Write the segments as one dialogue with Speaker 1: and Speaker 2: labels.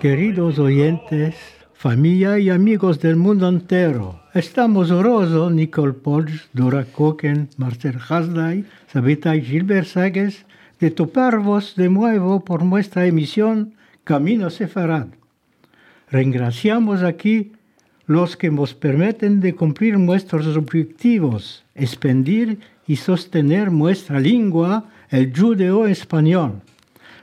Speaker 1: Queridos oyentes, familia y amigos del mundo entero, estamos orosos, Nicole Podge, Dora Koken, Marcel Hasday, Sabita y Gilbert Sages, de toparvos de nuevo por nuestra emisión Camino Sefarad. Regraciamos aquí los que nos permiten de cumplir nuestros objetivos, expandir y sostener nuestra lengua, el judeo-español.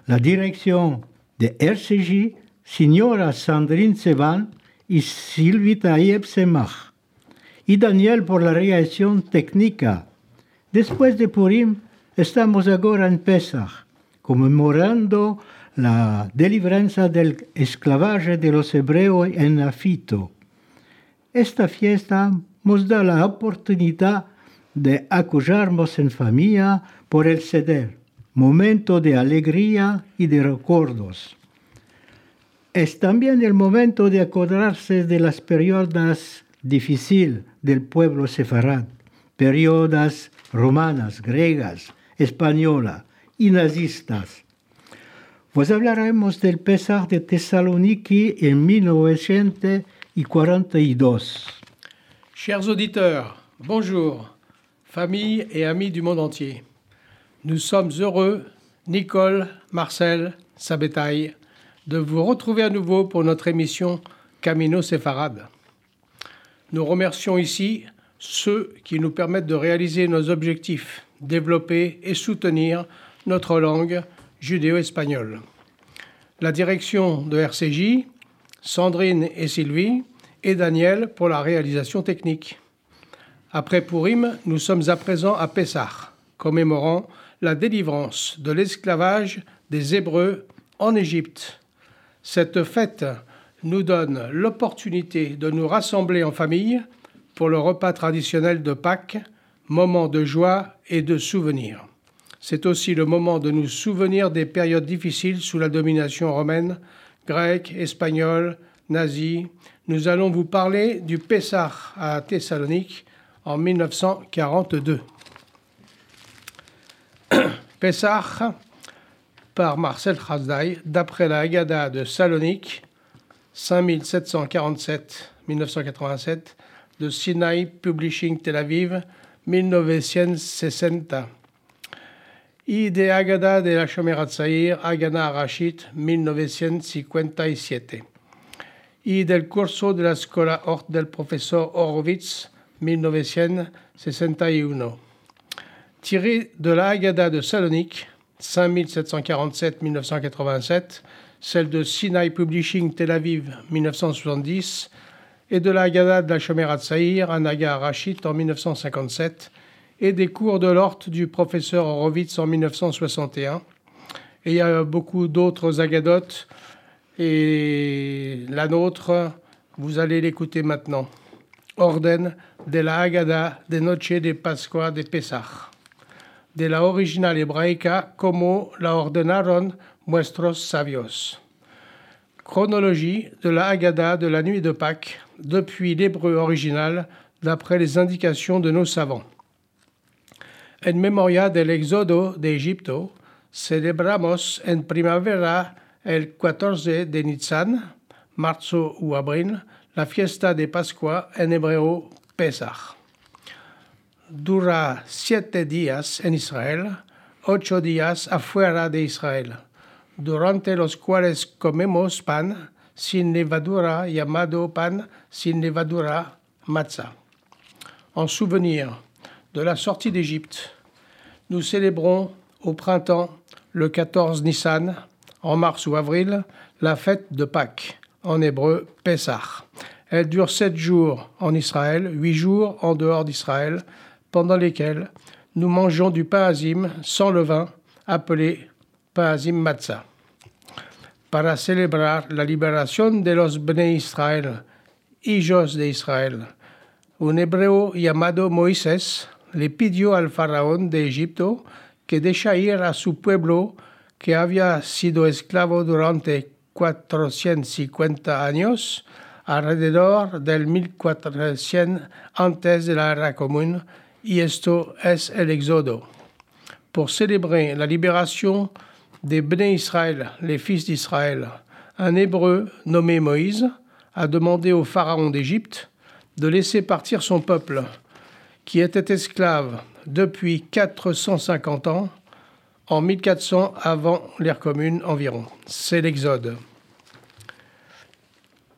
Speaker 1: La dirección de RCJ señora Sandrine Sevan y Sylvie Taïeb Semach. Y Daniel por la reacción técnica. Después de Purim, estamos ahora en Pesach, conmemorando la deliveranza del esclavaje de los hebreos en Afito. Esta fiesta nos da la oportunidad de acudirnos en familia por el ceder, momento de alegría y de recuerdos es también el momento de acordarse de las periodas difíciles del pueblo sefarad, periodas romanas, griegas, españolas y nazistas. Pues hablaremos del Pesar de Thessaloniki en 1942.
Speaker 2: Chers auditeurs, bonjour, famille et amis du monde entier. Nous sommes heureux, Nicole, Marcel, Sabetaille, de vous retrouver à nouveau pour notre émission Camino Sefarad. Nous remercions ici ceux qui nous permettent de réaliser nos objectifs, développer et soutenir notre langue judéo-espagnole. La direction de RCJ, Sandrine et Sylvie, et Daniel pour la réalisation technique. Après Purim, nous sommes à présent à Pessah, commémorant la délivrance de l'esclavage des Hébreux en Égypte cette fête nous donne l'opportunité de nous rassembler en famille pour le repas traditionnel de Pâques, moment de joie et de souvenir. C'est aussi le moment de nous souvenir des périodes difficiles sous la domination romaine, grecque, espagnole, nazie. Nous allons vous parler du Pessah à Thessalonique en 1942. Pessah par Marcel Khazdaï, d'après la Haggadah de Salonique, 5747-1987, de Sinai Publishing Tel Aviv, 1960. Y de Haggadah de la Shomerat Zahir, Agana Rashid, 1957. Y del curso de la Escuela Hort del professeur Horowitz, 1961. Tiré de la Haggadah de Salonique, 5747-1987, celle de Sinai Publishing Tel Aviv 1970 et de la Haggadah de la Shomerat Saïr à Naga Rashid en 1957 et des cours de l'Hort du professeur Horowitz en 1961. Et il y a beaucoup d'autres agadotes et la nôtre, vous allez l'écouter maintenant. Orden de la Haggadah de Noche de Pascua de Pesach de la original hebraica como la ordenaron nuestros sabios. Chronologie de la Haggadah de la nuit de Pâques depuis l'hébreu original d'après les indications de nos savants. En memoria del éxodo de Egipto, celebramos en primavera el 14 de Nitzan, marzo ou abril, la fiesta de Pascua en hebreo Pesach dura siete días en Israel, ocho días afuera de Israel, durante los cuales comemos pan sin levadura llamado pan sin levadura matzah. En souvenir de la sortie d'Égypte, nous célébrons au printemps, le 14 Nissan, en mars ou avril, la fête de Pâques, en hébreu Pessah. Elle dure sept jours en Israël, huit jours en dehors d'Israël, pendant lesquels nous mangeons du paazim sans levain, appelé paazim matzah. Para celebrar la liberación de los Bnei Israel, hijos de Israel, un hebreo llamado Moisés le pidió al faraón de Egipto que deja a su pueblo que había sido esclavo durante 450 años, alrededor del 1400 antes de la era común, y esto es el Éxodo. Pour célébrer la libération des Bnei Israël, les fils d'Israël, un Hébreu nommé Moïse a demandé au pharaon d'Égypte de laisser partir son peuple, qui était esclave depuis 450 ans, en 1400 avant l'ère commune environ. C'est l'Exode.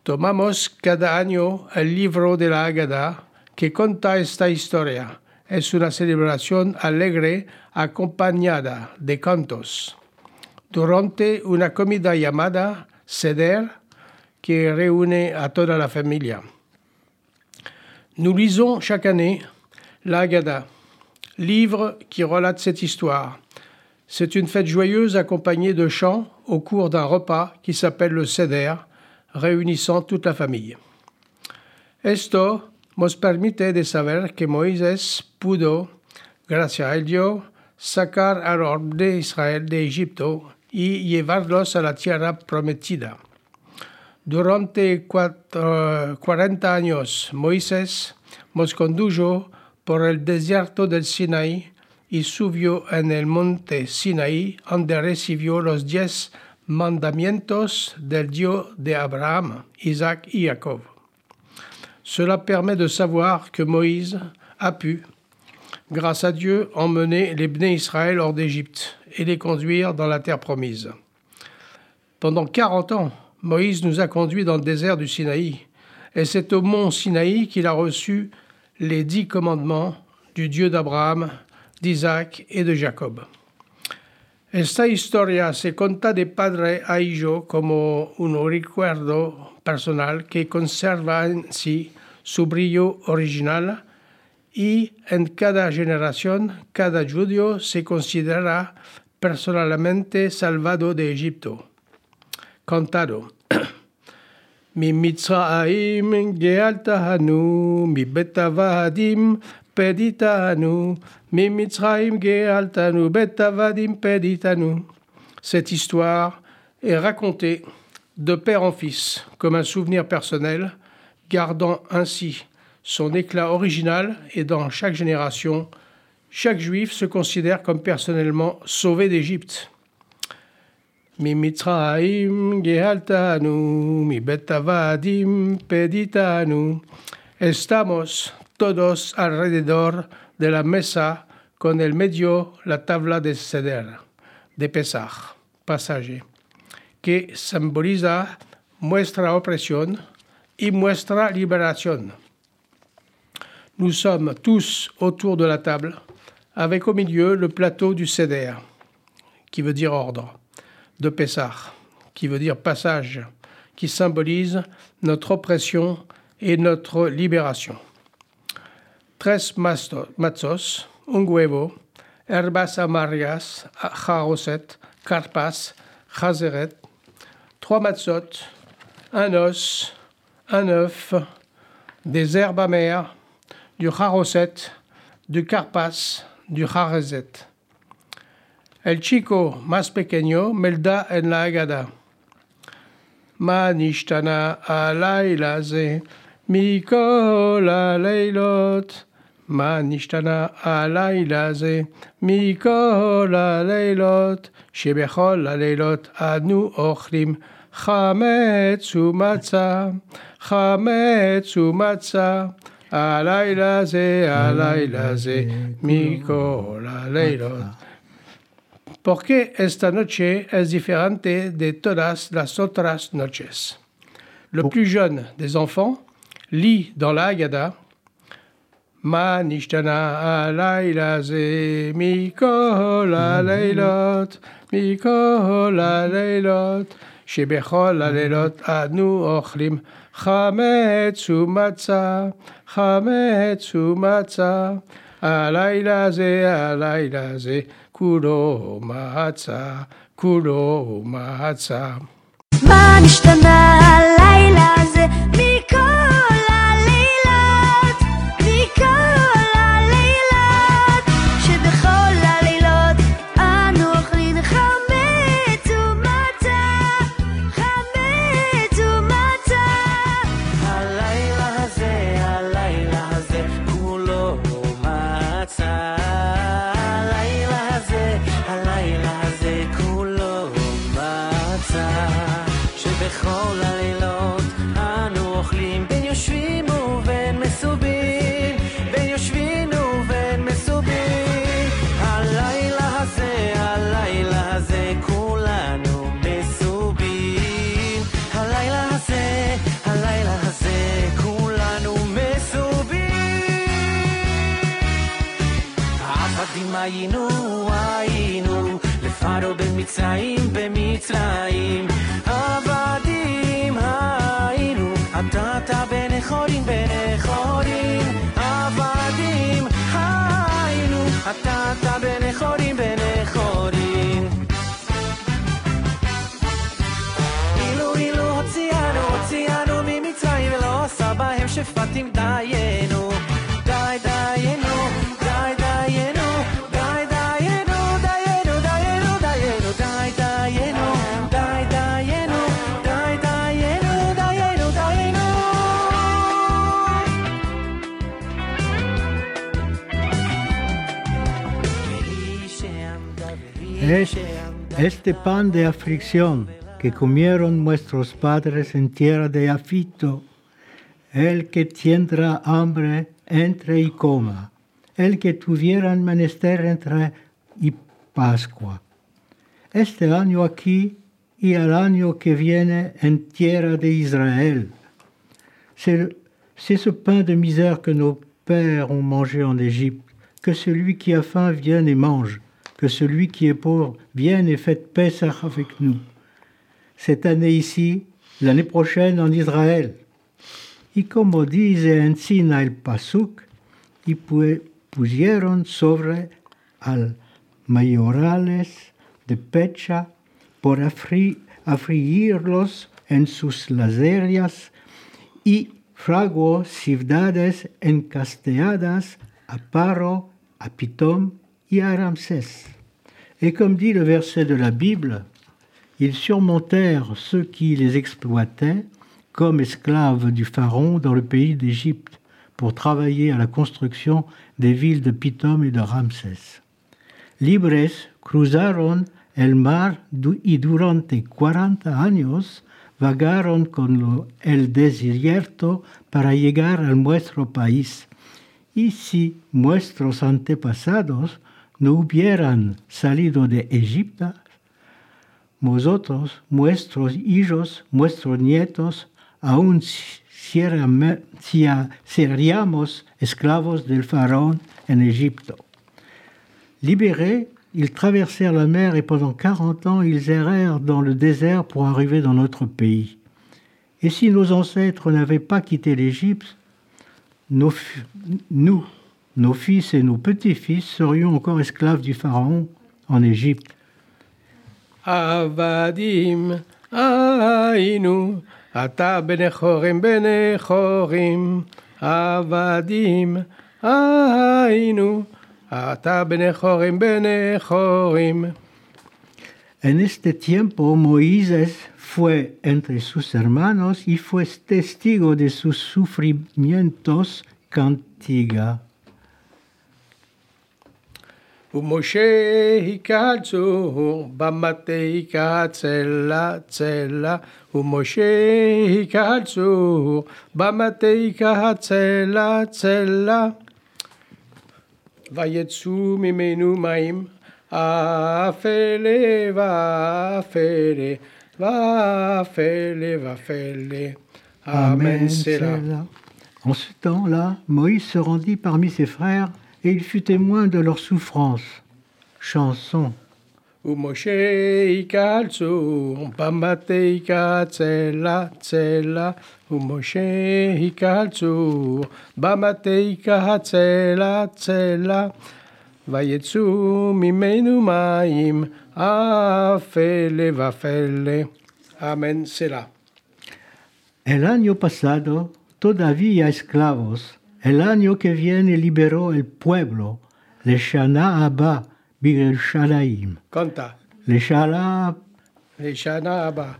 Speaker 2: Tomamos cada año el libro de la Agada que conta esta historia. Es una celebración alegre acompañada de cantos. Durante una comida llamada Seder, qui réunit à toute la famille. Nous lisons chaque année la Haggadah, livre qui relate cette histoire. C'est une fête joyeuse accompagnée de chants au cours d'un repas qui s'appelle le Seder, réunissant toute la famille. Esto nos permite de saber que Moisés pudo, gracias a ello, sacar al orbe de Israel de Egipto y llevarlos a la tierra prometida. Durante cuatro, 40 años, Moisés nos condujo por el desierto del Sinaí y subió en el monte Sinaí, donde recibió los diez mandamientos del Dios de Abraham, Isaac y Jacob. Cela permet de savoir que Moïse a pu, grâce à Dieu, emmener les Bnei Israël hors d'Égypte et les conduire dans la terre promise. Pendant 40 ans, Moïse nous a conduits dans le désert du Sinaï, et c'est au mont Sinaï qu'il a reçu les dix commandements du Dieu d'Abraham, d'Isaac et de Jacob. Esta historia se conta de padre a hijo como un recuerdo personal que conserva en su brillo original y en cada generación cada judío se considera personalmente salvado de Egipto. Cantado. Mi Mitzrayim gealtahanu, mi betavadim peditanu, mi Mitzrayim gealtanu, betavadim peditanu. Cette histoire est racontée de père en fils comme un souvenir personnel, gardant ainsi son éclat original et dans chaque génération, chaque juif se considère comme personnellement sauvé d'Égypte. Estamos todos alrededor de la mesa con el medio la tabla de Seder, de Pesach, passager, que symboliza nuestra opresión y nuestra liberación. Nous sommes tous autour de la table, avec au milieu le plateau du Seder, qui veut dire ordre, de Pessah, qui veut dire passage, qui symbolise notre oppression et notre libération. Tres matzos, un huevo, herbas amargas, jaroset, carpas, chazeret, trois matzot, un os, un œuf, des herbes amères, du jarosette, du carpas, du jarezet. El chico más pequeño melda en la agada. Ma nishtana alailaze, mikola leilot. Ma nishtana alailaze, mikola leilot. Shebechol leilot anu ochrim. חמץ ומצה, חמץ ומצה. הלילה זה, הלילה זה, מכל הלילות. Porque esta noche es diferente de todas las otras noches. Le plus jeune des enfants lit dans la Haggadah Ma nishtana alayla ze mikol haleilot, mikol haleilot, שבכל הלילות אנו אוכלים חמץ ומצה, חמץ ומצה. הלילה זה, הלילה זה, כולו מצה, כולו מצה.
Speaker 3: מה נשתנה
Speaker 4: במצרים. עבדים היינו, אתה בני חורים, בני חורים. עבדים היינו, אתה בני חורים, בני חורים. אילו אילו הוציאנו, הוציאנו ממצרים ולא עשה בהם שפטים דיינו
Speaker 1: este pan de aflicción que comieron nuestros padres en tierra de Afito. El que tendrá hambre, entre y coma. El que tuvieran menester, entre y Pascua. Este año aquí y el año que viene en tierra de Israël. C'est ce pain de misère que nos pères ont mangé en Égypte, que celui qui a faim vienne et mange. Que celui qui est pauvre vienne et fête Pessah avec nous. Cette année ici, l'année prochaine en Israël. Y como dice encima el pasuk, y pu- pusieron sobre al mayorales de pecha por afligirlos en sus laserias y fraguó ciudades encasteadas a Paro, a Pitom Ramsès. Et comme dit le verset de la Bible, ils surmontèrent ceux qui les exploitaient comme esclaves du Pharaon dans le pays d'Égypte pour travailler à la construction des villes de Pitom et de Ramsès. Libres cruzaron el mar y durante 40 años vagaron con lo- el desierto para llegar a nuestro país. Y si nuestros antepasados no hubieran salido de Egipto, nosotros, nuestros hijos, nuestros nietos, aún seríamos esclavos del faraón en Égypte. Libérés, ils traversèrent la mer et pendant 40 ans, ils errèrent dans le désert pour arriver dans notre pays. Et si nos ancêtres n'avaient pas quitté l'Égypte, nous, nos fils et nos petits-fils serions encore esclaves du Pharaon en Égypte.
Speaker 2: Avadim, ainu, ata bene chorim bene chorim, avadim, ainu, ata bene bene chorim.
Speaker 1: En este tiempo Moisés fue entre sus hermanos y fue testigo de sus sufrimientos cantiga.
Speaker 2: ומשה היכה צור, במטה היכה צלה צלה. ומשה היכה צור, במטה היכה צלה צלה. ויצאו ממנו מים, אפלה ואפלה, ואפלה ואפלה. Amen, Selah.
Speaker 1: Selah. En ce temps-là, Moïse se rendit parmi ses frères et il fut témoin de leurs souffrances. Chanson.
Speaker 2: Umoshe ikaltzu, pamate ikatzela, tzela, umoshe ikaltzu, bamate ikatzela, tzela, vayetzu mimenu maim, afele vafele. Amén, será.
Speaker 1: El año pasado todavía esclavos El año que viene liberó el pueblo, le Shana Abba,
Speaker 2: Bigel
Speaker 1: Shalaim. Canta.
Speaker 2: Le Shana.
Speaker 1: Le Shana Abba.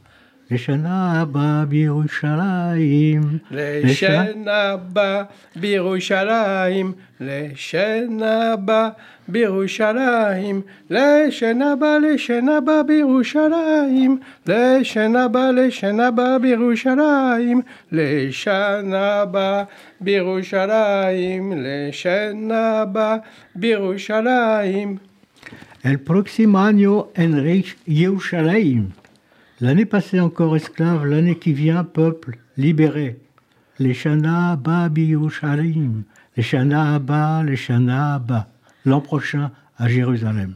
Speaker 1: לשנה הבאה בירושלים.
Speaker 2: לשנה הבאה בירושלים, לשנה הבאה בירושלים, לשנה הבאה, לשנה הבאה בירושלים, לשנה הבאה, לשנה הבאה בירושלים, לשנה הבאה בירושלים, לשנה הבאה בירושלים.
Speaker 1: אל פרוקסימניו año ירושלים. L'année passée encore esclave, l'année qui vient peuple libéré. Les Shana Abba Yerushalayim. Les Shana Abba, les Shana. L'an prochain à Jérusalem.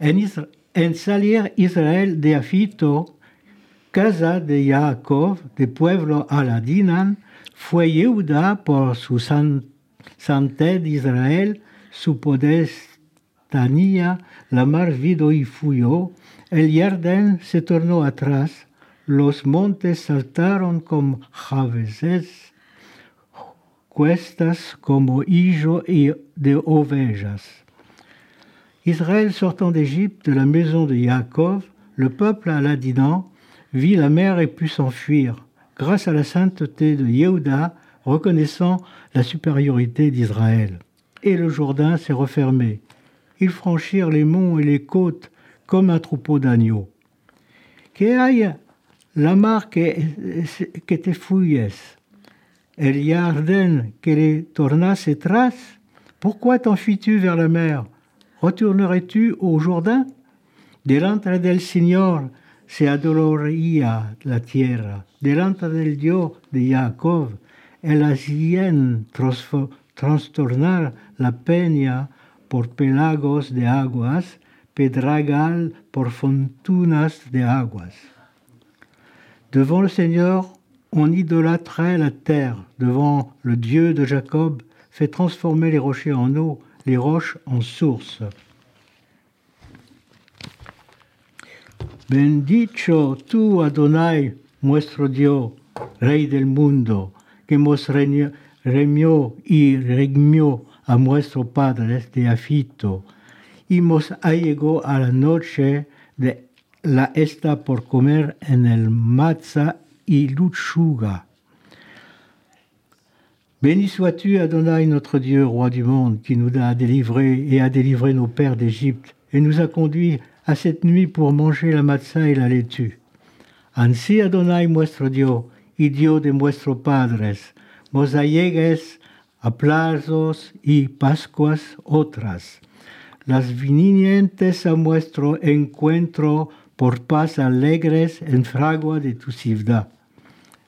Speaker 1: En, salir Israel de Afito, casa de Jacob, de pueblo Aladinan, fue Yehuda por su san, santidad Israel, su podestanía, la mar vido y fuyó, el Jardín se tornó atrás, los montes saltaron como javeses, cuestas como hijo y de ovejas. Israël sortant d'Égypte de la maison de Jacob, le peuple aladinant vit la mer et put s'enfuir, grâce à la sainteté de Yehuda, reconnaissant la supériorité d'Israël. Et le Jourdain s'est refermé. Ils franchirent les monts et les côtes comme un troupeau d'agneaux. Que hay la mar que, que te fuyes, el Yarden que le tornase tras, pourquoi t'enfuis-tu vers la mer? Retournerais-tu au Jourdain? Delante del Señor se adoloría la tierra, delante del Dios de Jacob, el hacían trastornar la peña por pelagos de aguas, pedragal por fontunas de aguas. Devant le Seigneur, on idolâtrait la terre. Devant le Dieu de Jacob, fait transformer les rochers en eau, les roches en sources. Bendicho tú, Adonai, nuestro Dios, Rey del mundo, que nos remió y redimió a nuestro Padre de Afito, nos allegó a la noche de la esta por comer en el matza y luchuga. Béni sois-tu, Adonai, notre Dieu, roi du monde, qui nous a délivrés et a délivré nos pères d'Égypte, et nous a conduits à cette nuit pour manger la matzah et la laitue. Ansí, Adonai, nuestro Dios, y Dios de nuestros padres, nos allegues a plazos y pascuas otras, las vinientes a nuestro encuentro por paz alegres en fragua de tu ciudad.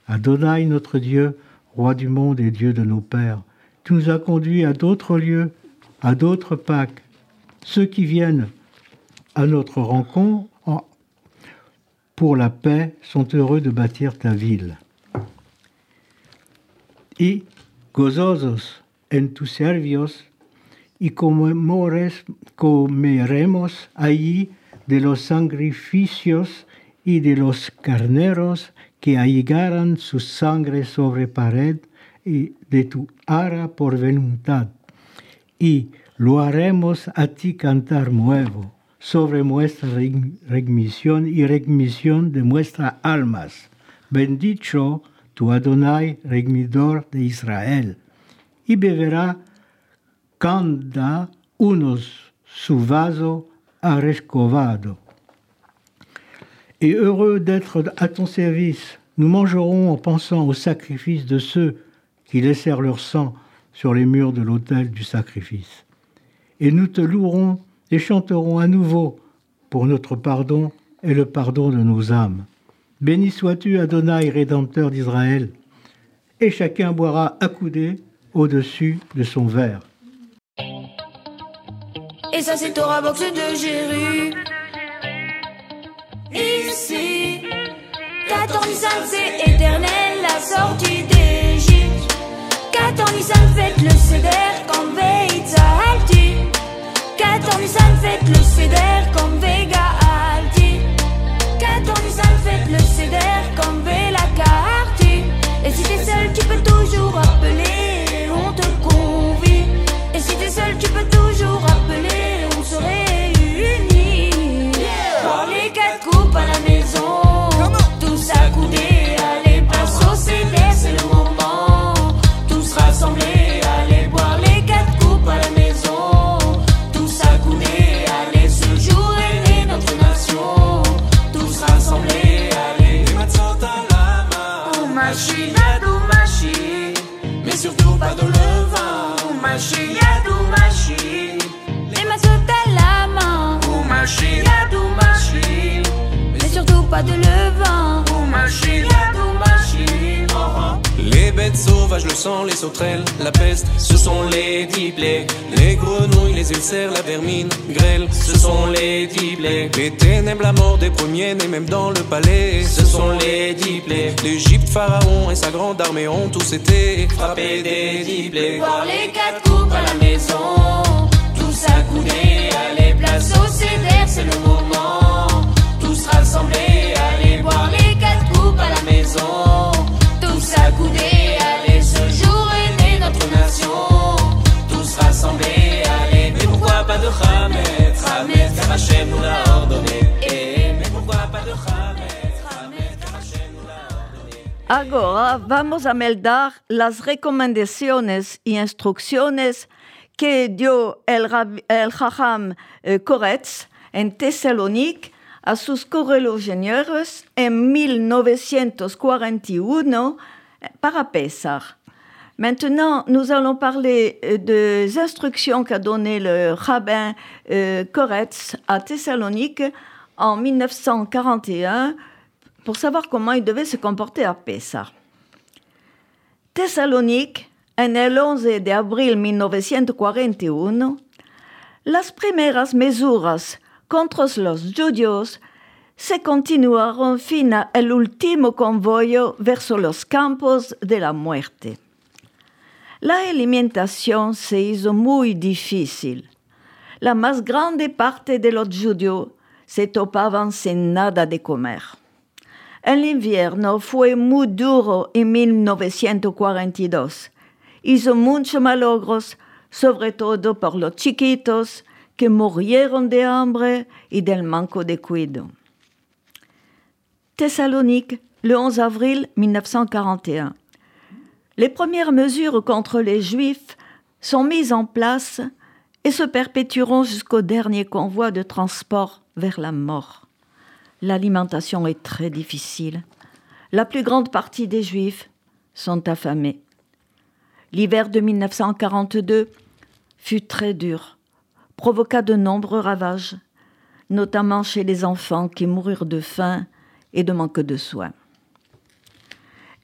Speaker 1: Adonai, notre Dieu, roi du monde et Dieu de nos pères, tu nous as conduits à d'autres lieux, à d'autres Pâques. Ceux qui viennent à notre rencontre en- pour la paix sont heureux de bâtir ta ville. Y gozosos en tus servios y comemores, comeremos allí de los sacrificios y de los carneros que allegaran su sangre sobre pared y de tu ara por voluntad. Y lo haremos a ti cantar nuevo sobre nuestra remisión y remisión de nuestras almas. Bendito tu Adonai, remidor de Israel. Y beberá cada uno su vaso arrescovado. Et heureux d'être à ton service, nous mangerons en pensant au sacrifice de ceux qui laissèrent leur sang sur les murs de l'autel du sacrifice. Et nous te louerons et chanterons à nouveau pour notre pardon et le pardon de nos âmes. Béni sois-tu, Adonai, Rédempteur d'Israël, et chacun boira accoudé au-dessus de son verre.
Speaker 3: Et ça c'est Torah Box de Jéru Ici 14 Nissan c'est éternel la sortie d'Égypte. 14 Nissan faites le céder comme Veitza Alti. 14 Nissan faites le céder comme Vega Alti. 14 Nissan faites le céder comme Vela Carti. Et si t'es seul tu peux toujours appeler
Speaker 4: pas de levain
Speaker 3: Les
Speaker 4: bêtes sauvages sauvage, le sang, les sauterelles, la peste, ce sont les diplés. Les grenouilles, les ulcères, la vermine, grêle, ce sont les diplés. Les ténèbres, la mort des premiers nés, même dans le palais, ce sont les diplés. L'Égypte, Pharaon et sa grande armée ont tous été frappés des diplés.
Speaker 3: Voir les quatre coupes à la maison, tous accoudés, aller place au CDR, c'est le moment. Tous rassemblés,
Speaker 5: Agora vamos a meldar las recomendaciones y instrucciones que dio el, rab- el eh, Koretz en Thessalonique a sus correligionarios en 1941 eh, para Pessah. Maintenant, nous allons parler euh, des instructions qu'a donné le rabbin euh, Koretz à Thessalonique en 1941 pour savoir comment il devait se comporter à Pessah. Thessalonique, en el 11 de abril 1941, las primeras mesuras contra los judíos se continuaron fina el último convoyo verso los campos de la muerte. La alimentación se hizo muy difícil. La más grande parte de los judíos se topaban sin nada de comer. El invierno fue muy duro en 1942. Hizo muchos malogros, sobre todo por los chiquitos que murieron de hambre y del manco de cuidado. Thessalonique, le 11 avril 1941. Les premières mesures contre les Juifs sont mises en place et se perpétueront jusqu'au dernier convoi de transport vers la mort. L'alimentation est très difficile. La plus grande partie des Juifs sont affamés. L'hiver de 1942 fut très dur, provoqua de nombreux ravages, notamment chez les enfants qui moururent de faim et de manque de soins.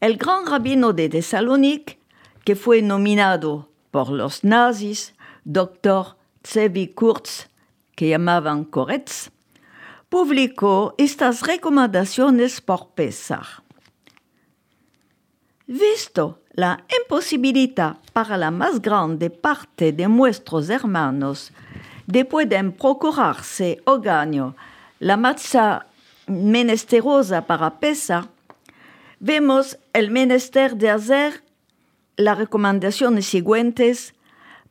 Speaker 5: El gran rabino de Thessalonique, que fue nominado por los nazis, Dr. Tsevi Kurz, que llamaban Koretz, publicó estas recomendaciones por Pesach. Visto la imposibilidad para la más grande parte de nuestros hermanos de pueden procurarse hogaño la matzah menesterosa para Pesach, vemos el menester de hacer las recomendaciones siguientes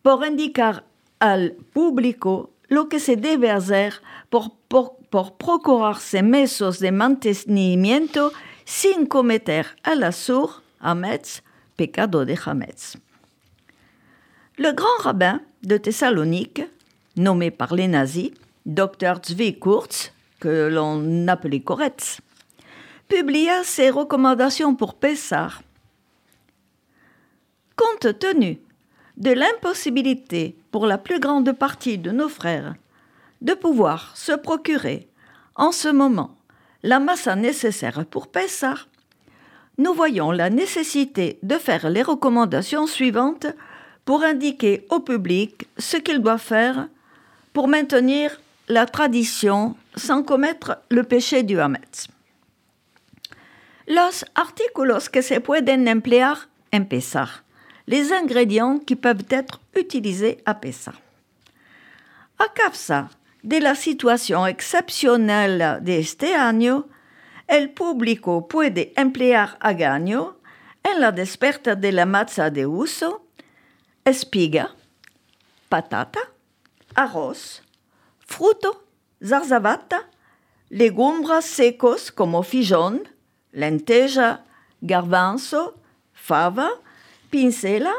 Speaker 5: por indicar al público lo que se debe hacer por, por- por procurarse mesos de mantenimiento sin cometer al azur, Hametz, pecado de Hametz. Le grand rabbin de Thessalonique, nommé par les nazis, Dr. Zvi Kurz, que l'on appelait Koretz, publia ses recommandations pour Pessah. Compte tenu de l'impossibilité pour la plus grande partie de nos frères de pouvoir se procurer en ce moment la masse nécessaire pour Pessah, nous voyons la nécessité de faire les recommandations suivantes pour indiquer au public ce qu'il doit faire pour maintenir la tradition sans commettre le péché du Hametz. Los artículos que se pueden emplear en Pesach. Les ingrédients qui peuvent être utilisés à Pesach. A causa de la situación excepcional de este año, el público puede emplear a gaño en la desperta de la matzah de uso, espiga, patata, arroz, fruto, zarzavata, legumbres secos como fijón, lenteja, garbanzo, fava, pincela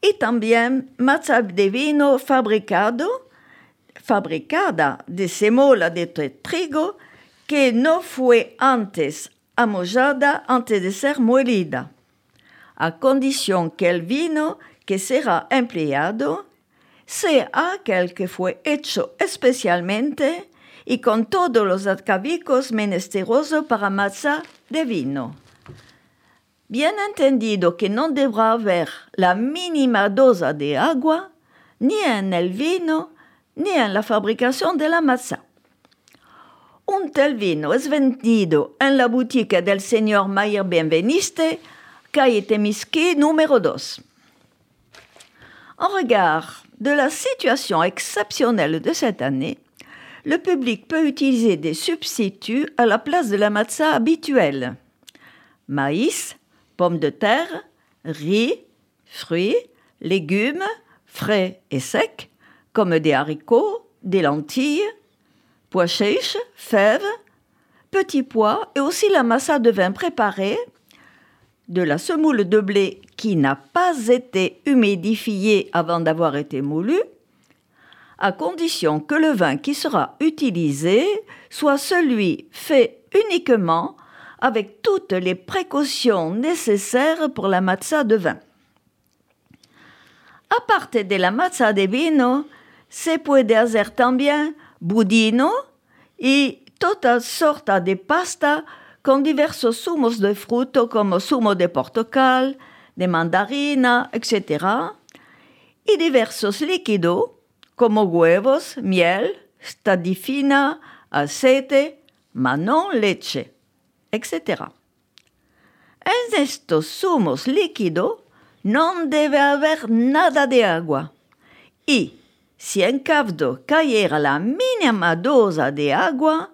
Speaker 5: y también matzah de vino fabricado, fabricada de semola de trigo que no fue antes amollada antes de ser molida, a condición que el vino que será empleado sea aquel que fue hecho especialmente y con todos los atcabicos menesterosos para masa de vino. Bien entendido que no deberá haber la mínima dosa de agua ni en el vino ni en la fabricación de la masa. Un tel vino es vendido en la boutique del señor Mayer Bienveniste, calle Temisquí número 2. En regard de la situation exceptionnelle de cette année, le public peut utiliser des substituts à la place de la matza habituelle. Maïs, pommes de terre, riz, fruits, légumes, frais et secs, comme des haricots, des lentilles, pois chiches, fèves, petits pois et aussi la massa de vin préparée, de la semoule de blé qui n'a pas été humidifiée avant d'avoir été moulue, à condition que le vin qui sera utilisé soit celui fait uniquement avec toutes les précautions nécessaires pour la matza de vin. Aparte de la matza de vino, se puede hacer también budino y toda sorta de pasta con diversos zumos de fruto como zumo de portocal, de mandarina, etc. y diversos líquidos como huevos, miel, stadifina, aceite, manon leche, etc. En estos zumos líquidos no debe haber nada de agua. Y si en caldo cayera la mínima dosa de agua,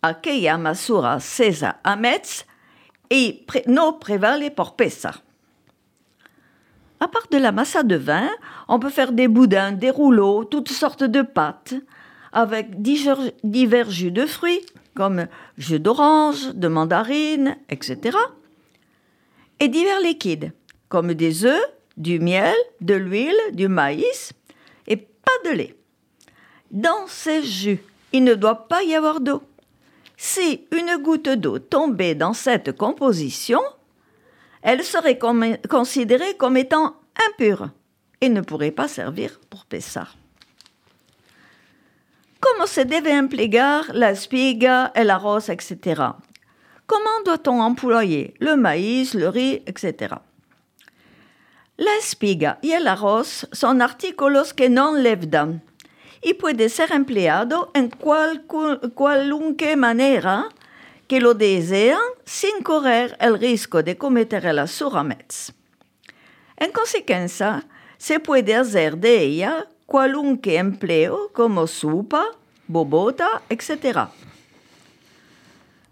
Speaker 5: aquella masura cesa a metz y no prévale por pesa. À part de la massa de vin, on peut faire des boudins, des rouleaux, toutes sortes de pâtes, avec divers jus de fruits, comme jus d'orange, de mandarine, etc. Et divers liquides, comme des œufs, du miel, de l'huile, du maïs, et pas de lait. Dans ces jus, il ne doit pas y avoir d'eau. Si une goutte d'eau tombait dans cette composition, elle serait considérée comme étant impure et ne pourrait pas servir pour Pessah. Comment se deve emplear la espiga, el arroz, etc. Comment doit-on employer le maïs, le riz, etc. La espiga y el arroz son artículos que no levdan y puede ser empleado en cualunque manera que lo desean sin correr el riesgo de cometer el asurramets. En consecuencia, se puede hacer de ella cualunque empleo como sopa, bobota, etc.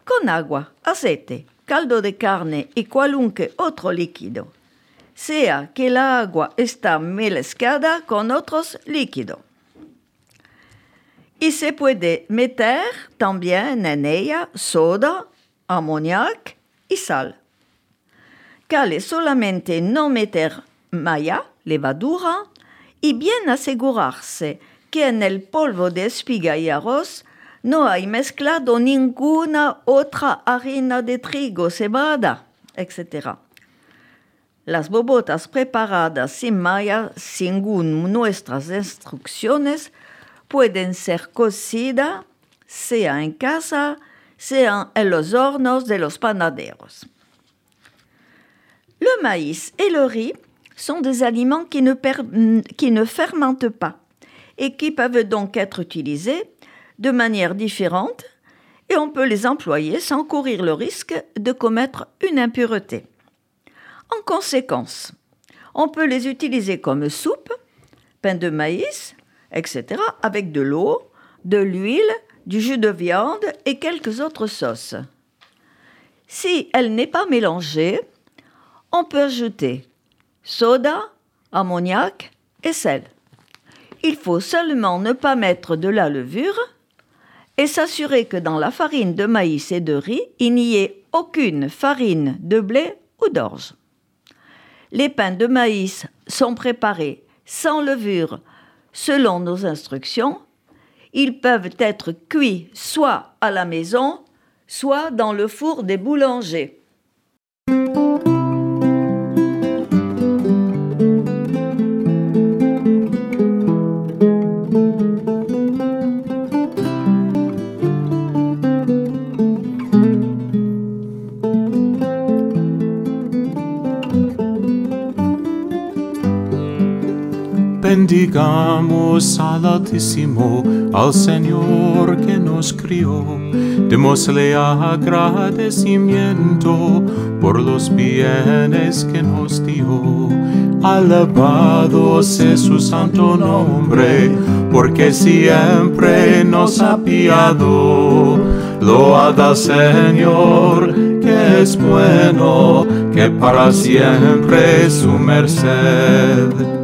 Speaker 5: Con agua, aceite, caldo de carne y cualunque otro líquido, sea que la agua está mezclada con otros líquidos. Y se puede meter también en ella soda, ammoniac y sal. Cale solamente no meter malla, levadura, y bien asegurarse que en el polvo de espiga y arroz no hay mezclado ninguna otra harina de trigo, cebada, etc. Las bobotas preparadas sin malla, según nuestras instrucciones, pueden ser cocidas, sea en casa, sea en los hornos de los panaderos. Le maïs et le riz sont des aliments qui ne, qui ne fermentent pas et qui peuvent donc être utilisés de manière différente et on peut les employer sans courir le risque de commettre une impureté. En conséquence, on peut les utiliser comme soupe, pain de maïs, etc., avec de l'eau, de l'huile, du jus de viande et quelques autres sauces. Si elle n'est pas mélangée, on peut ajouter soda, ammoniac et sel. Il faut seulement ne pas mettre de la levure et s'assurer que dans la farine de maïs et de riz, il n'y ait aucune farine de blé ou d'orge. Les pains de maïs sont préparés sans levure selon nos instructions. Ils peuvent être cuits soit à la maison, soit dans le four des boulangers.
Speaker 6: Bendigamos al Altísimo, al Señor que nos crió. Démosle agradecimiento por los bienes que nos dio. Alabado sea su santo nombre, porque siempre nos ha piado. Loada al Señor, que es bueno, que para siempre es su merced.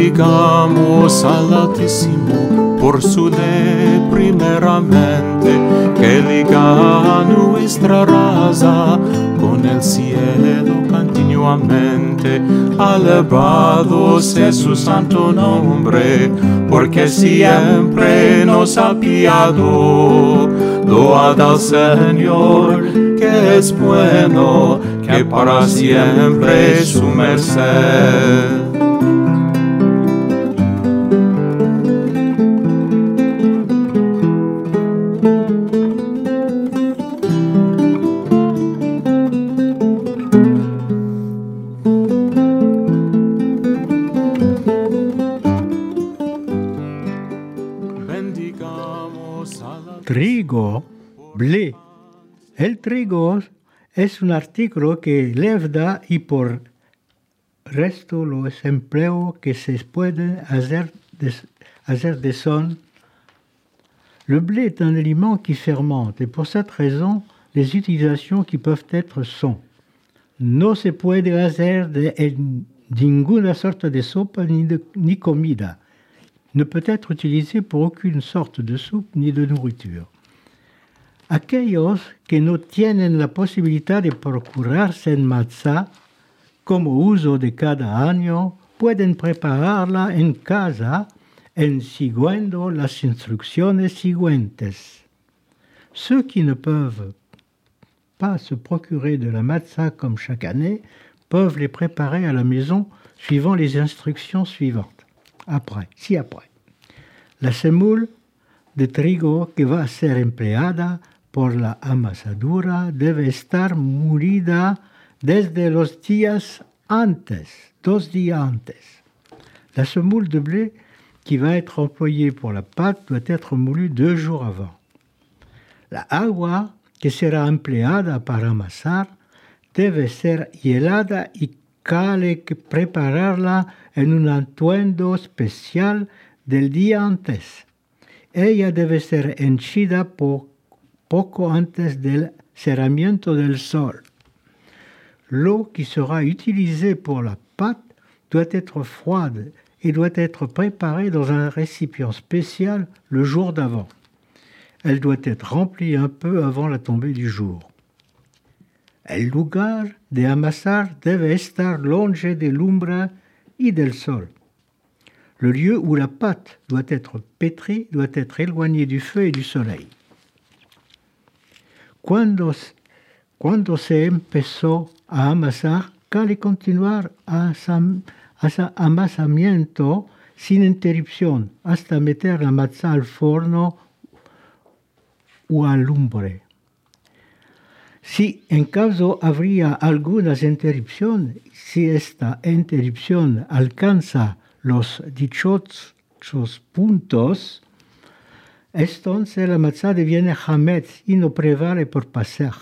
Speaker 6: Bendigamos al Altísimo por su ley primeramente, que liga nuestra raza con el cielo continuamente. Alabado sea su santo nombre, porque siempre nos ha piado. Loada al Señor, que es bueno, que para siempre su merced.
Speaker 1: Es un artículo que levda y por resto los empleos que se pueden hacer de, hacer de son. Le blé est un aliment qui fermente et pour cette raison, les utilisations qui peuvent être sont no se puede hacer de en ninguna sorte de sopa ni, de, ni comida. Ne peut être utilisé pour aucune sorte de soupe ni de nourriture. Aquellos que no tienen la posibilidad de procurarse en matzá como uso de cada año pueden prepararla en casa en siguiendo las instrucciones siguientes. Ceux qui ne peuvent pas se procurer de la matzah comme chaque année peuvent les préparer à la maison suivant les instructions suivantes. Après, si après. La semoule de trigo que va ser empleada por la amasadura debe estar molida desde los días antes, dos días antes. La semoule de blé qui va être employée pour la pâte doit être moulue deux jours avant. La agua que será empleada para amasar debe ser helada y cale que prepararla en un atuendo especial del día antes. Ella debe ser henchida po poco antes del cerramiento del sol. L'eau qui sera utilisée pour la pâte doit être froide et doit être préparée dans un récipient spécial le jour d'avant. Elle doit être remplie un peu avant la tombée du jour. El lugar de amasar debe estar longe de l'umbra y del sol. Le lieu où la pâte doit être pétrie doit être éloigné du feu et du soleil. Cuando, cuando se empezó a amasar, cabe continuar a, sam, a sa amasamiento sin interrupción hasta meter la matzá al forno o al lumbre. Si en caso habría algunas interrupción, si esta interrupción alcanza los dichosos puntos, entonces la matzá deviene hametz y no prevale por pasar.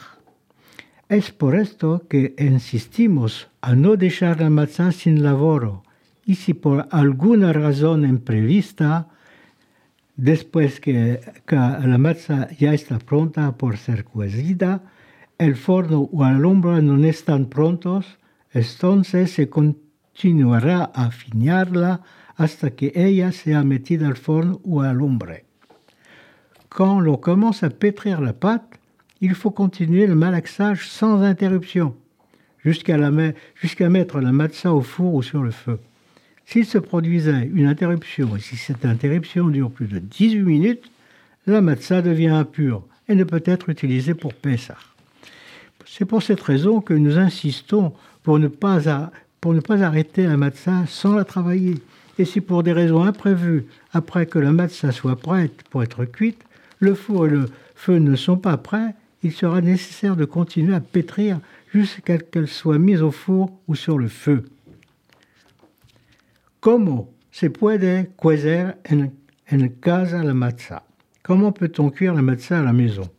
Speaker 1: Es por esto que insistimos a no dejar la matzá sin laboro y si por alguna razón imprevista, después que, la matzá ya está pronta por ser cocida, el forno o el hombro no están prontos, entonces se continuará a afinarla hasta que ella sea metida al forno o al. Quand l'on commence à pétrir la pâte, il faut continuer le malaxage sans interruption jusqu'à jusqu'à mettre la matzah au four ou sur le feu. S'il se produisait une interruption et si cette interruption dure plus de 18 minutes, la matzah devient impure et ne peut être utilisée pour Pessah. C'est pour cette raison que nous insistons pour ne pas, pour ne pas arrêter la matzah sans la travailler. Et si pour des raisons imprévues, après que la matzah soit prête pour être cuite, le four et le feu ne sont pas prêts, il sera nécessaire de continuer à pétrir jusqu'à ce qu'elle soit mise au four ou sur le feu. ¿Cómo se puede en, casa la matzah Comment peut-on cuire la matzah à la maison?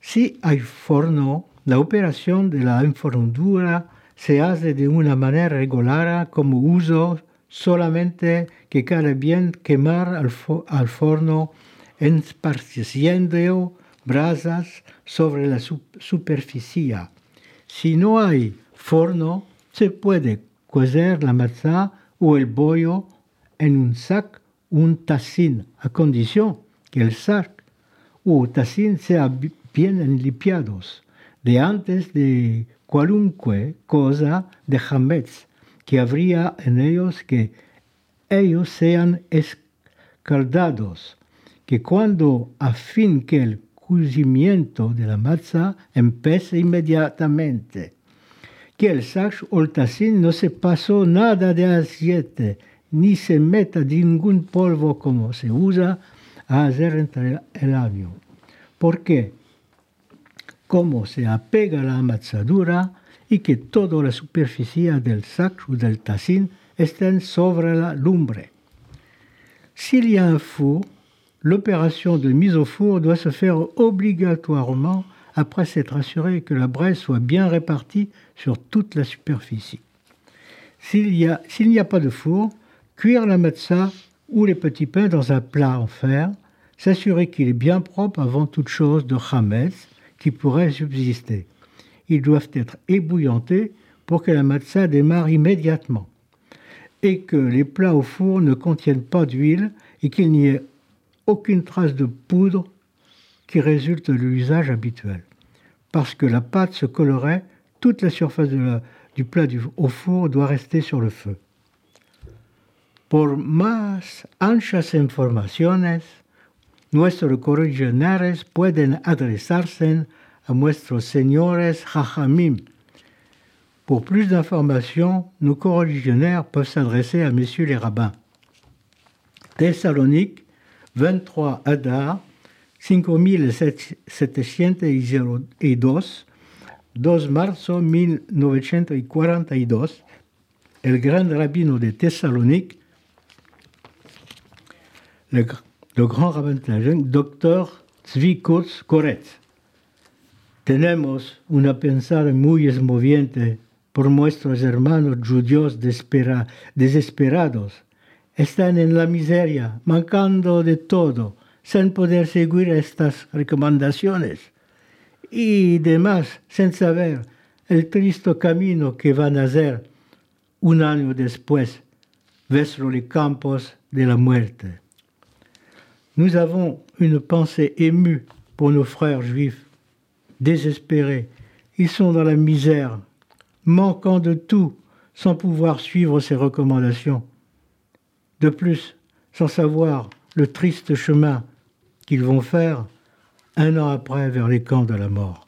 Speaker 1: Si hay forno, la operación de la enfornadura se hace de una manera regular como uso solamente que quede bien quemar al, fo- al forno esparciendo brasas sobre la su- superficie. Si no hay forno, se puede cocer la matzah o el bollo en un sac o un tacín, a condición que el sac o tacín sea bi- bien limpiados de antes de cualunque cosa de hametz que habría en ellos que ellos sean escaldados, que cuando a fin que el cocimiento de la matzah empiece inmediatamente, que el sac o el tacín no se pasó nada de aceite, ni se meta ningún polvo como se usa a hacer entre el año. ¿Por qué? Como se apega la amazadura y que toda la superficie del sac o del tacín estén sobre la lumbre. S'il y a un l'opération de mise au four doit se faire obligatoirement après s'être assuré que la braise soit bien répartie sur toute la superficie. S'il n'y a pas de four, cuire la matzah ou les petits pains dans un plat en fer, s'assurer qu'il est bien propre avant toute chose de chametz qui pourrait subsister. Ils doivent être ébouillantés pour que la matzah démarre immédiatement et que les plats au four ne contiennent pas d'huile et qu'il n'y ait aucune trace de poudre qui résulte de l'usage habituel. Parce que la pâte se colorait, toute la surface du plat du- au four doit rester sur le feu. Por más anchas informaciones, nuestros pueden adresarse a nuestros señores Jajamim. Pour plus d'informations, nos correligionnaires peuvent s'adresser à messieurs les rabbins. Thessalonique, 23 Adar, 5702, 2 marzo 1942, el gran rabino de Thessalonique, le, le grand rabbin Tlajeng, doctor Tzvi Kurz Koretz. Tenemos una pensada muy esmoviente por nuestros hermanos judíos desesperados. Están en la miseria, mancando de todo, sin poder seguir estas recomendaciones. Y demás, sin saber el triste camino que van a hacer un año después, vers les campos de la muerte. Nous avons une pensée émue pour nos frères juifs, désespérés. Ils sont dans la misère, manquant de tout, sans pouvoir suivre ces recommandations. De plus, sans savoir le triste chemin qu'ils vont faire un an après vers les camps de la mort.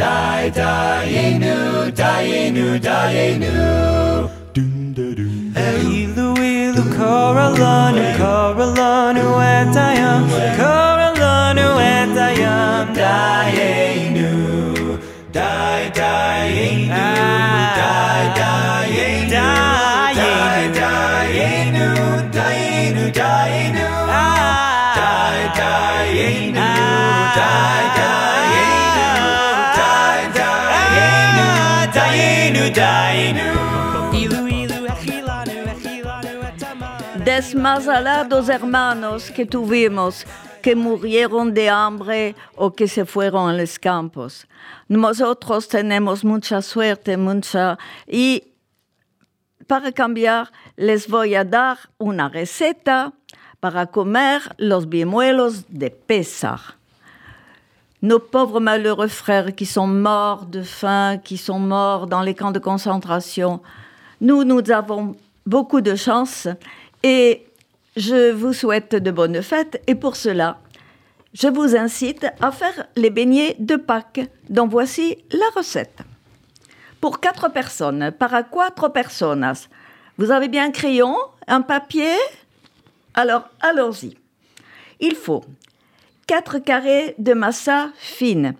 Speaker 7: Die, daienu, daienu, daienu. Eilu,
Speaker 8: ilu, koralanu, koralanu, etayam, koralanu, etayam,
Speaker 7: daienu, die, daienu, die, daienu, die, daienu, daienu, daienu, die, daienu, die,
Speaker 8: daienu.
Speaker 5: Desmazalados hermanos que tuvimos, que murieron de hambre o que se fueron a los campos. Nosotros tenemos mucha suerte, mucha... Y para cambiar, les voy a dar una receta para comer los bimuelos de Pessah. Nos pauvres malheureux frères qui sont morts de faim, qui sont morts dans les camps de concentration, nous, nous avons beaucoup de chance et je vous souhaite de bonnes fêtes et pour cela, je vous incite à faire les beignets de Pâques, dont voici la recette. Pour quatre personnes, para cuatro personas, vous avez bien un crayon, un papier? Alors, allons-y. Il faut 4 carrés de massa fine,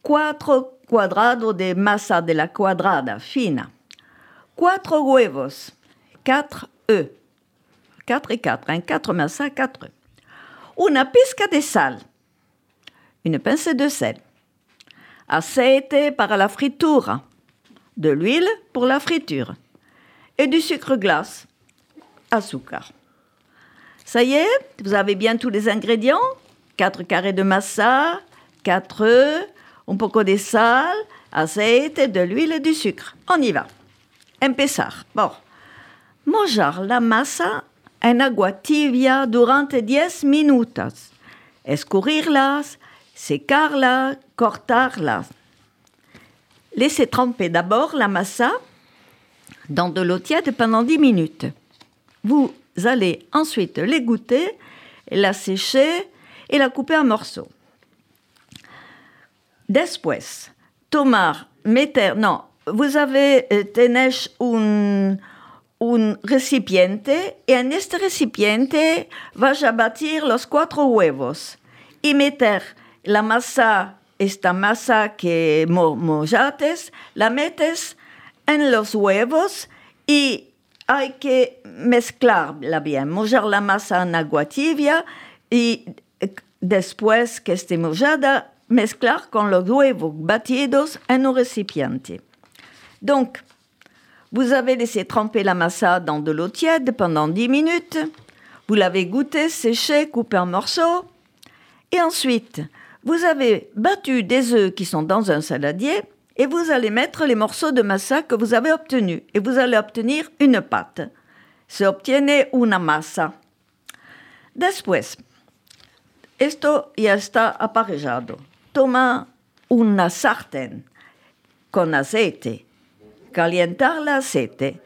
Speaker 5: 4 cuadrados de massa de la cuadrada fina, 4 huevos, 4 œufs, 4 et 4, hein, 4 massa, 4 œufs. Una pizca de sal, une pincée de sel, aceite para la fritura, de l'huile pour la friture. Et du sucre glace, azúcar. Ça y est, vous avez bien tous les ingrédients? 4 carrés de massa, 4 œufs, un poco de sal, aceite, de l'huile et du sucre. On y va. Empezar. Bon. Mojar la masa en agua tibia durante 10 minutos. Escurrirlas, secarla, cortarlas. Laissez tremper d'abord la massa dans de l'eau tiède pendant 10 minutes. Vous allez ensuite l'égoutter, la sécher et la couper en morceaux. Después, tomar, meter, non, vous avez, eh, tenés un, un recipiente y en este recipiente vas a batir los cuatro huevos y meter la masa, esta masa que mo mojates, la metes en los huevos y hay que mezclarla bien, mojar la masa en agua tibia y después que esté mojada, mezclar con los huevos batidos en un recipiente. Donc, vous avez laissé tremper la massa dans de l'eau tiède pendant 10 minutes, vous l'avez goûté, séché, coupé en morceaux, et ensuite, vous avez battu des œufs qui sont dans un saladier et vous allez mettre les morceaux de massa que vous avez obtenus et vous allez obtenir une pâte. Se obtiene una masa. Después, esto ya está aparejado. Toma una sartén con aceite, calientar el aceite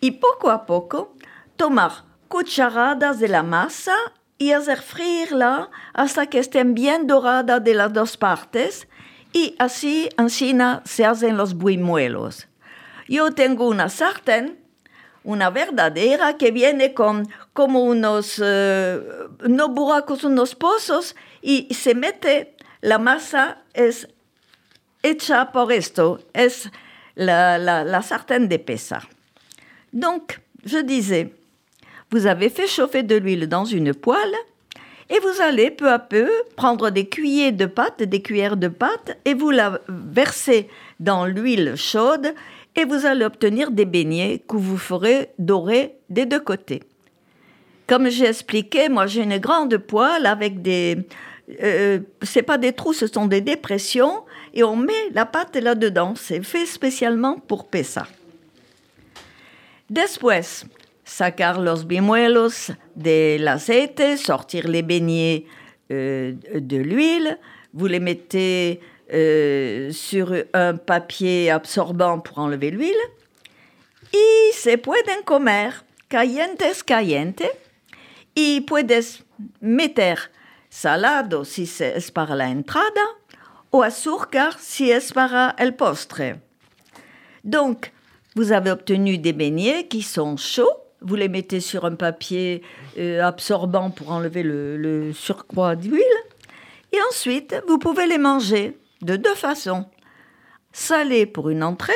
Speaker 5: y poco a poco tomar cucharadas de la masa y hacer freírla hasta que estén bien doradas de las dos partes y así encima se hacen los buñuelos. Yo tengo una sartén, una verdadera, que viene con como unos, eh, no buracos, unos pozos, y se mete, la masa es hecha por esto, es la, la, la sartén de Pessah. Donc, je disais, vous avez fait chauffer de l'huile dans une poêle, et vous allez peu à peu prendre des cuillères de pâte, des cuillères de pâte, et vous la versez dans l'huile chaude, et vous allez obtenir des beignets que vous ferez dorer des deux côtés. Comme j'ai expliqué, moi j'ai une grande poêle avec des, euh, c'est pas des trous, ce sont des dépressions, et on met la pâte là-dedans. C'est fait spécialement pour Pessa. Después, sacar los bimuelos del aceite, sortir les beignets euh, de l'huile, vous les mettez euh, sur un papier absorbant pour enlever l'huile, y se pueden comer. Calientes caliente, y puedes meter salado si es para la entrada, o azúcar si es para el postre. Donc, vous avez obtenu des beignets qui sont chauds, vous les mettez sur un papier euh, absorbant pour enlever le, le surcroît d'huile, et ensuite, vous pouvez les manger de deux façons. Salé pour une entrée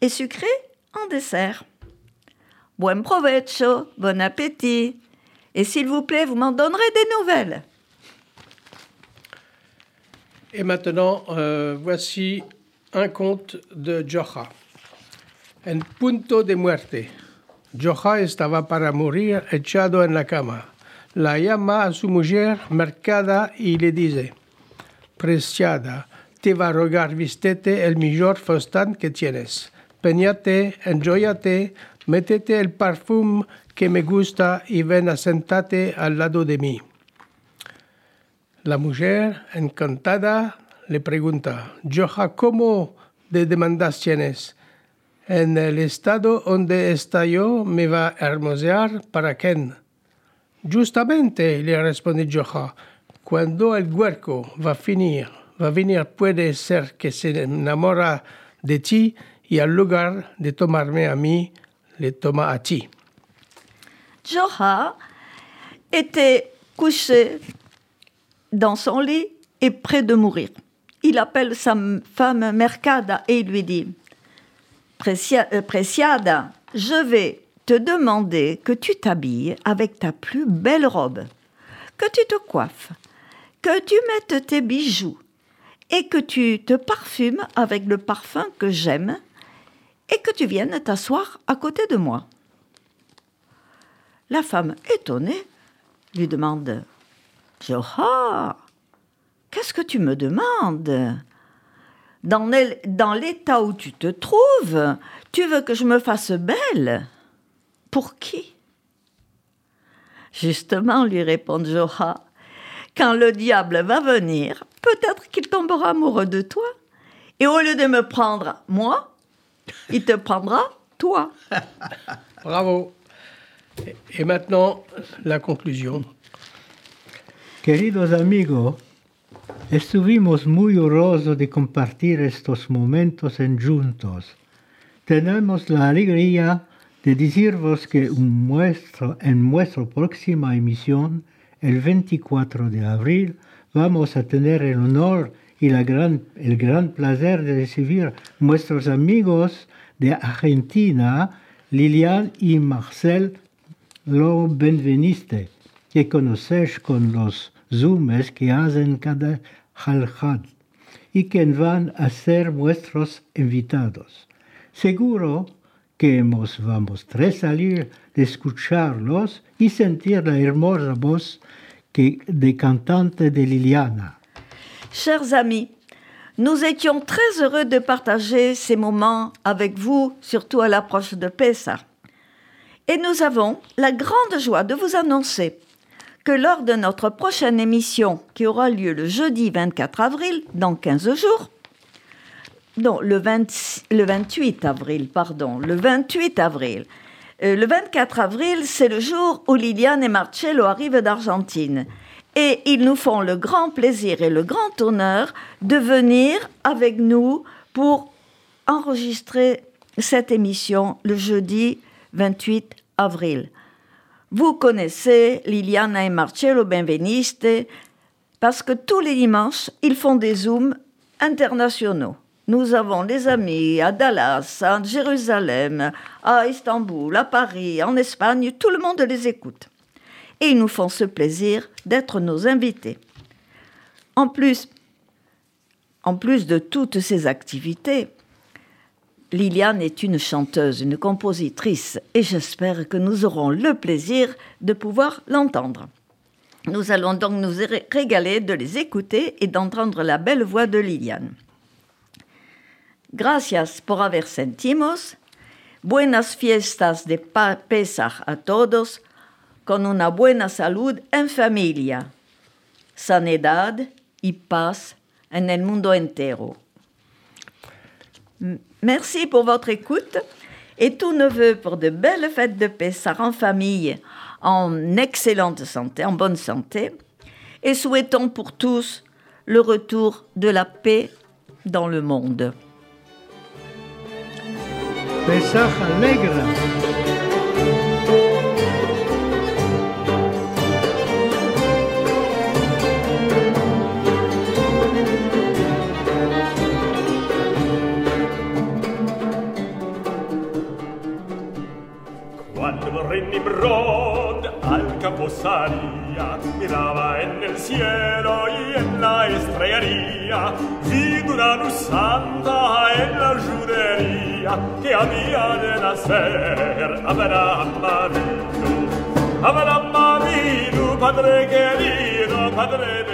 Speaker 5: et sucré en dessert. Buen provecho, bon appétit. Et s'il vous plaît, vous m'en donnerez des nouvelles.
Speaker 2: Et maintenant, euh, voici un conte de Joja. En punto de muerte. Joja estaba para morir echado en la cama. La llama a su mujer mercada y le dice, Preciada, te va a rogar vistete el mejor fostán que tienes. Peñate, enjoyate, métete el perfume que me gusta y ven a sentate al lado de mí. La mujer, encantada, le pregunta, Joja, ¿cómo de demandas tienes? En el estado donde está yo me va a hermosear para quién? Justamente, le responde Joja, cuando el huerco va a finir, va venir, puede ser que se enamora de ti y al lugar de tomarme a mí, le toma a ti.
Speaker 5: Joha était couché dans son lit et près de mourir. Il appelle sa femme Mercada et il lui dit Precia- euh, Preciada, je vais te demander que tu t'habilles avec ta plus belle robe, que tu te coiffes, que tu mettes tes bijoux et que tu te parfumes avec le parfum que j'aime et que tu viennes t'asseoir à côté de moi. La femme, étonnée, lui demande Joha, qu'est-ce que tu me demandes? Dans l'é- dans l'état où tu te trouves, tu veux que je me fasse belle? Pour qui Justement, lui répond Joha, quand le diable va venir, peut-être qu'il tombera amoureux de toi. Et au lieu de me prendre moi, il te prendra toi.
Speaker 2: Bravo. Et- maintenant, la conclusion.
Speaker 1: Queridos amigos, estuvimos muy orgullosos de compartir estos momentos en juntos. Tenemos la alegría de deciros que un muestro- en nuestra próxima emisión, el 24 de abril, vamos a tener el honor y el gran placer de recibir nuestros amigos de Argentina, Lilian y Marcel lo benveniste, que conocéis con los zoomes que hacen cada jaljad y que van a ser vuestros invitados. Seguro que nos vamos a salir de escucharlos y sentir la hermosa voz que, de cantante de Liliana.
Speaker 5: Chers amis, nous étions très heureux de partager ces moments avec vous, surtout à l'approche de Pessah. Et nous avons la grande joie de vous annoncer que lors de notre prochaine émission, qui aura lieu le jeudi 24 avril, dans 15 jours, non, le, 20 le 28 avril, pardon, le 28 avril. Euh, le 24 avril, c'est le jour où Liliane et Marcello arrivent d'Argentine. Et ils nous font le grand plaisir et le grand honneur de venir avec nous pour enregistrer cette émission le jeudi 28 avril. Vous connaissez Liliana et Marcello Benveniste parce que tous les dimanches, ils font des zooms internationaux. Nous avons des amis à Dallas, à Jérusalem, à Istanbul, à Paris, en Espagne, tout le monde les écoute. Et ils nous font ce plaisir d'être nos invités. En plus, en plus de toutes ces activités, Liliane est une chanteuse, une compositrice, et j'espère que nous aurons le plaisir de pouvoir l'entendre. Nous allons donc nous ré- régaler de les écouter et d'entendre la belle voix de Liliane. Gracias por haber sentimos. Buenas fiestas de Pesach a todos, con una buena salud en familia, sanidad y paz en el mundo entero. Merci pour votre écoute et tous nos voeux pour de belles fêtes de Pessah en famille, en excellente santé, en bonne santé. Et souhaitons pour tous le retour de la paix dans le monde.
Speaker 1: Pesach Alegre.
Speaker 9: Cuando el rey Nimrod al campo salía, miraba en el cielo y en la estrellería, vi una luz santa en la judería que había de nacer Abraham Avinu. Abraham Avinu, padre querido, padre